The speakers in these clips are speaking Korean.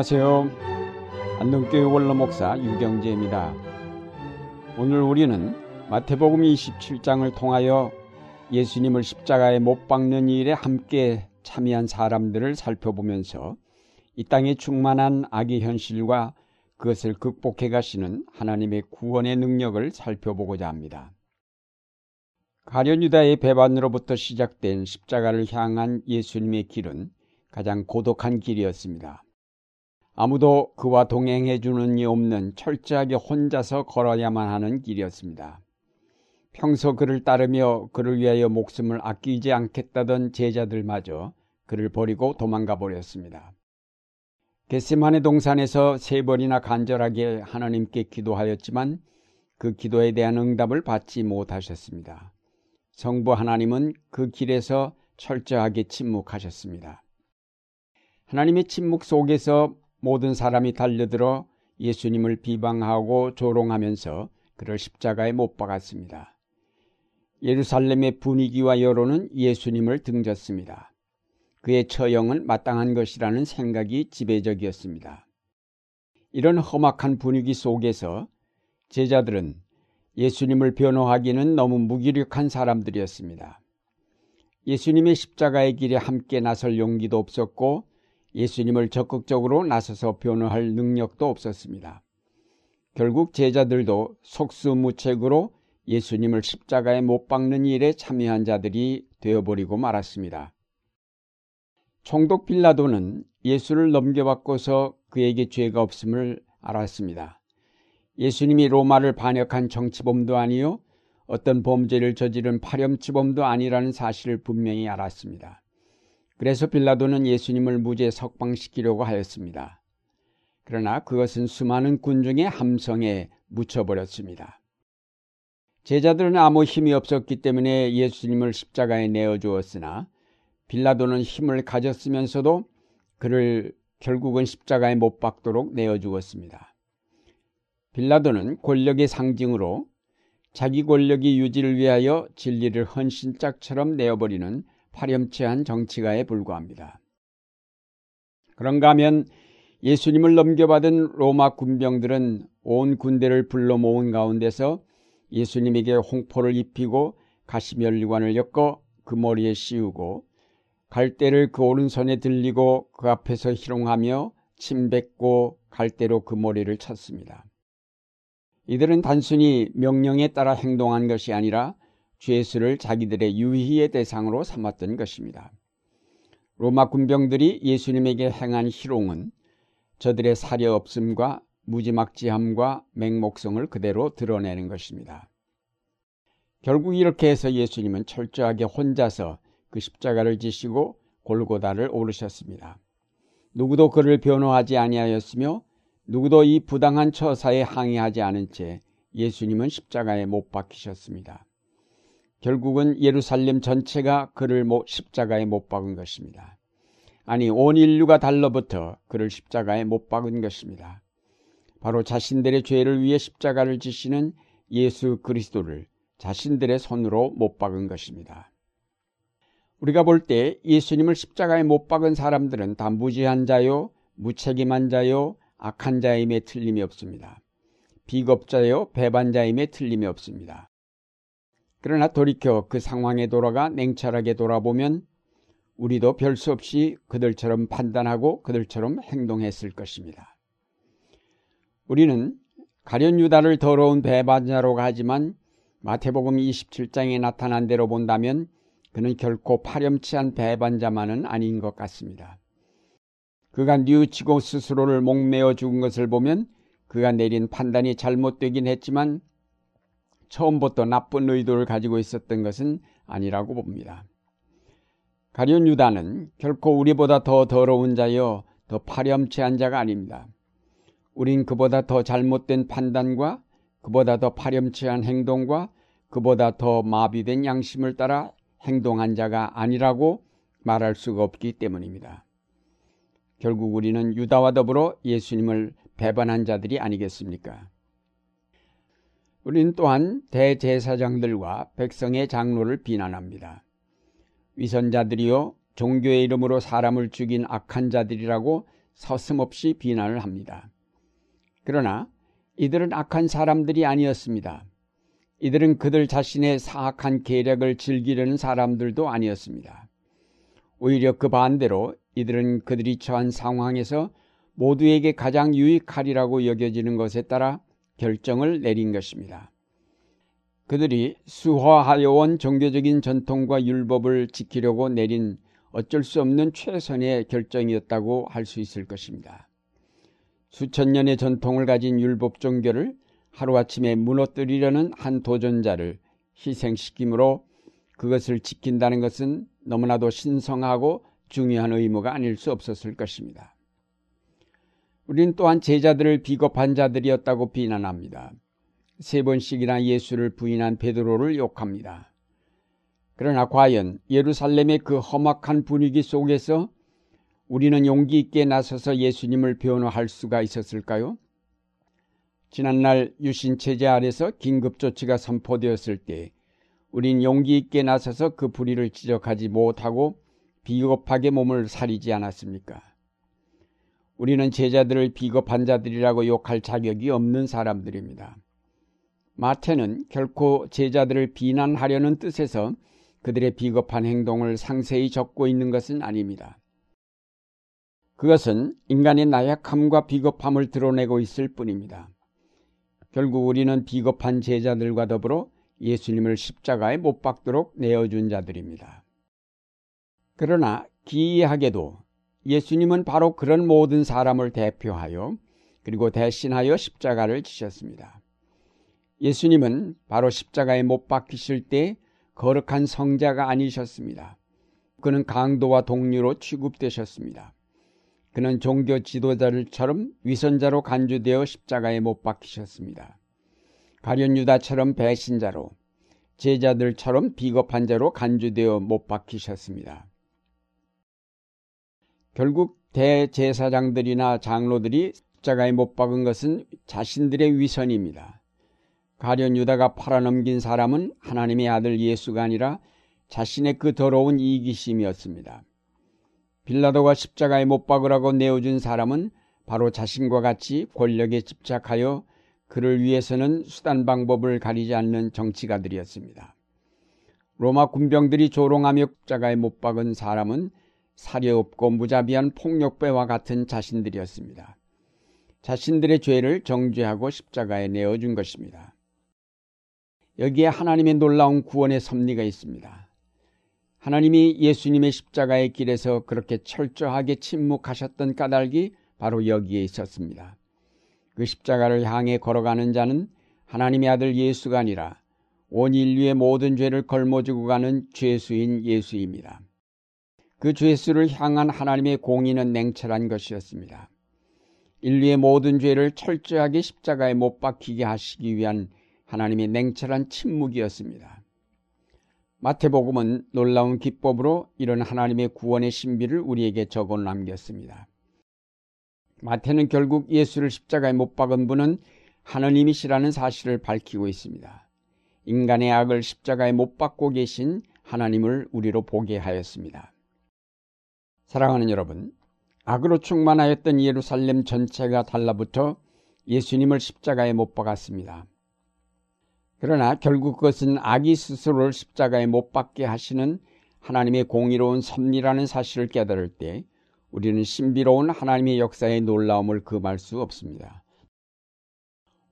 안녕하세요. 안동교회 원로목사 유경재입니다. 오늘 우리는 마태복음 27장을 통하여 예수님을 십자가에 못 박는 일에 함께 참여한 사람들을 살펴보면서 이 땅의 충만한 악의 현실과 그것을 극복해 가시는 하나님의 구원의 능력을 살펴보고자 합니다. 가련 유다의 배반으로부터 시작된 십자가를 향한 예수님의 길은 가장 고독한 길이었습니다. 아무도 그와 동행해 주는 이 없는 철저하게 혼자서 걸어야만 하는 길이었습니다. 평소 그를 따르며 그를 위하여 목숨을 아끼지 않겠다던 제자들마저 그를 버리고 도망가 버렸습니다. 겟세만의 동산에서 세 번이나 간절하게 하나님께 기도하였지만 그 기도에 대한 응답을 받지 못하셨습니다. 성부 하나님은 그 길에서 철저하게 침묵하셨습니다. 하나님의 침묵 속에서 모든 사람이 달려들어 예수님을 비방하고 조롱하면서 그를 십자가에 못 박았습니다. 예루살렘의 분위기와 여론은 예수님을 등졌습니다. 그의 처형은 마땅한 것이라는 생각이 지배적이었습니다. 이런 험악한 분위기 속에서 제자들은 예수님을 변호하기는 너무 무기력한 사람들이었습니다. 예수님의 십자가의 길에 함께 나설 용기도 없었고 예수님을 적극적으로 나서서 변호할 능력도 없었습니다. 결국 제자들도 속수무책으로 예수님을 십자가에 못 박는 일에 참여한 자들이 되어버리고 말았습니다. 총독 빌라도는 예수를 넘겨받고서 그에게 죄가 없음을 알았습니다. 예수님이 로마를 반역한 정치범도 아니요 어떤 범죄를 저지른 파렴치범도 아니라는 사실을 분명히 알았습니다. 그래서 빌라도는 예수님을 무죄 석방시키려고 하였습니다. 그러나 그것은 수많은 군중의 함성에 묻혀버렸습니다. 제자들은 아무 힘이 없었기 때문에 예수님을 십자가에 내어 주었으나 빌라도는 힘을 가졌으면서도 그를 결국은 십자가에 못 박도록 내어 주었습니다. 빌라도는 권력의 상징으로 자기 권력의 유지를 위하여 진리를 헌신짝처럼 내어버리는 파렴치한 정치가에 불과합니다. 그런가 하면 예수님을 넘겨받은 로마 군병들은 온 군대를 불러 모은 가운데서 예수님에게 홍포를 입히고 가시면류관을 엮어 그 머리에 씌우고 갈대를 그 오른손에 들리고 그 앞에서 희롱하며 침 뱉고 갈대로 그 머리를 쳤습니다. 이들은 단순히 명령에 따라 행동한 것이 아니라 죄수를 자기들의 유희의 대상으로 삼았던 것입니다. 로마 군병들이 예수님에게 행한 희롱은 저들의 사려 없음과 무지막지함과 맹목성을 그대로 드러내는 것입니다. 결국 이렇게 해서 예수님은 철저하게 혼자서 그 십자가를 지시고 골고다를 오르셨습니다. 누구도 그를 변호하지 아니하였으며 누구도 이 부당한 처사에 항의하지 않은 채 예수님은 십자가에 못 박히셨습니다. 결국은 예루살렘 전체가 그를 십자가에 못 박은 것입니다. 아니 온 인류가 달러부터 그를 십자가에 못 박은 것입니다. 바로 자신들의 죄를 위해 십자가를 지시는 예수 그리스도를 자신들의 손으로 못 박은 것입니다. 우리가 볼 때 예수님을 십자가에 못 박은 사람들은 다 무지한 자요, 무책임한 자요, 악한 자임에 틀림이 없습니다. 비겁자요, 배반자임에 틀림이 없습니다. 그러나 돌이켜 그 상황에 돌아가 냉철하게 돌아보면 우리도 별 수 없이 그들처럼 판단하고 그들처럼 행동했을 것입니다. 우리는 가련 유다를 더러운 배반자로 하지만 마태복음 27장에 나타난 대로 본다면 그는 결코 파렴치한 배반자만은 아닌 것 같습니다. 그가 뉘우치고 스스로를 목매어 죽은 것을 보면 그가 내린 판단이 잘못되긴 했지만 처음부터 나쁜 의도를 가지고 있었던 것은 아니라고 봅니다. 가련 유다는 결코 우리보다 더 더러운 자여 더 파렴치한 자가 아닙니다. 우린 그보다 더 잘못된 판단과 그보다 더 파렴치한 행동과 그보다 더 마비된 양심을 따라 행동한 자가 아니라고 말할 수가 없기 때문입니다. 결국 우리는 유다와 더불어 예수님을 배반한 자들이 아니겠습니까? 우리는 또한 대제사장들과 백성의 장로를 비난합니다. 위선자들이요 종교의 이름으로 사람을 죽인 악한 자들이라고 서슴없이 비난을 합니다. 그러나 이들은 악한 사람들이 아니었습니다. 이들은 그들 자신의 사악한 계략을 즐기려는 사람들도 아니었습니다. 오히려 그 반대로 이들은 그들이 처한 상황에서 모두에게 가장 유익하리라고 여겨지는 것에 따라 결정을 내린 것입니다. 그들이 수화하여 온 종교적인 전통과 율법을 지키려고 내린 어쩔 수 없는 최선의 결정이었다고 할 수 있을 것입니다. 수천 년의 전통을 가진 율법 종교를 하루아침에 무너뜨리려는 한 도전자를 희생시킴으로 그것을 지킨다는 것은 너무나도 신성하고 중요한 의무가 아닐 수 없었을 것입니다. 우리는 또한 제자들을 비겁한 자들이었다고 비난합니다. 세 번씩이나 예수를 부인한 베드로를 욕합니다. 그러나 과연 예루살렘의 그 험악한 분위기 속에서 우리는 용기 있게 나서서 예수님을 변호할 수가 있었을까요? 지난날 유신 체제 아래서 긴급 조치가 선포되었을 때 우린 용기 있게 나서서 그 불의를 지적하지 못하고 비겁하게 몸을 사리지 않았습니까? 우리는 제자들을 비겁한 자들이라고 욕할 자격이 없는 사람들입니다. 마태는 결코 제자들을 비난하려는 뜻에서 그들의 비겁한 행동을 상세히 적고 있는 것은 아닙니다. 그것은 인간의 나약함과 비겁함을 드러내고 있을 뿐입니다. 결국 우리는 비겁한 제자들과 더불어 예수님을 십자가에 못 박도록 내어준 자들입니다. 그러나 기이하게도 예수님은 바로 그런 모든 사람을 대표하여 그리고 대신하여 십자가를 지셨습니다. 예수님은 바로 십자가에 못 박히실 때 거룩한 성자가 아니셨습니다. 그는 강도와 동료로 취급되셨습니다. 그는 종교 지도자들처럼 위선자로 간주되어 십자가에 못 박히셨습니다. 가련 유다처럼 배신자로 제자들처럼 비겁한 자로 간주되어 못 박히셨습니다. 결국 대제사장들이나 장로들이 십자가에 못 박은 것은 자신들의 위선입니다. 가련 유다가 팔아넘긴 사람은 하나님의 아들 예수가 아니라 자신의 그 더러운 이기심이었습니다. 빌라도가 십자가에 못 박으라고 내어준 사람은 바로 자신과 같이 권력에 집착하여 그를 위해서는 수단 방법을 가리지 않는 정치가들이었습니다. 로마 군병들이 조롱하며 십자가에 못 박은 사람은 사려 없고 무자비한 폭력배와 같은 자신들이었습니다. 자신들의 죄를 정죄하고 십자가에 내어준 것입니다. 여기에 하나님의 놀라운 구원의 섭리가 있습니다. 하나님이 예수님의 십자가의 길에서 그렇게 철저하게 침묵하셨던 까닭이 바로 여기에 있었습니다. 그 십자가를 향해 걸어가는 자는 하나님의 아들 예수가 아니라 온 인류의 모든 죄를 걸머지고 가는 죄수인 예수입니다. 그 죄수를 향한 하나님의 공의는 냉철한 것이었습니다. 인류의 모든 죄를 철저하게 십자가에 못 박히게 하시기 위한 하나님의 냉철한 침묵이었습니다. 마태복음은 놀라운 기법으로 이런 하나님의 구원의 신비를 우리에게 적어 남겼습니다. 마태는 결국 예수를 십자가에 못 박은 분은 하나님이시라는 사실을 밝히고 있습니다. 인간의 악을 십자가에 못 박고 계신 하나님을 우리로 보게 하였습니다. 사랑하는 여러분, 악으로 충만하였던 예루살렘 전체가 달라붙어 예수님을 십자가에 못 박았습니다. 그러나 결국 그것은 악이 스스로를 십자가에 못 박게 하시는 하나님의 공의로운 섭리라는 사실을 깨달을 때 우리는 신비로운 하나님의 역사의 놀라움을 금할 수 없습니다.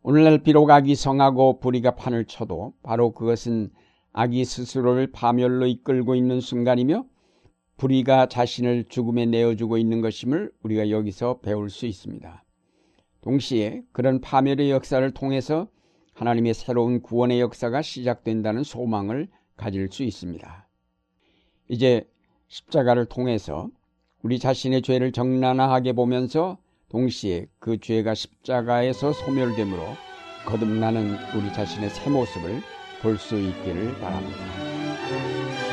오늘날 비록 악이 성하고 불의가 판을 쳐도 바로 그것은 악이 스스로를 파멸로 이끌고 있는 순간이며 불의가 자신을 죽음에 내어주고 있는 것임을 우리가 여기서 배울 수 있습니다. 동시에 그런 파멸의 역사를 통해서 하나님의 새로운 구원의 역사가 시작된다는 소망을 가질 수 있습니다. 이제 십자가를 통해서 우리 자신의 죄를 정난하게 보면서 동시에 그 죄가 십자가에서 소멸되므로 거듭나는 우리 자신의 새 모습을 볼 수 있기를 바랍니다.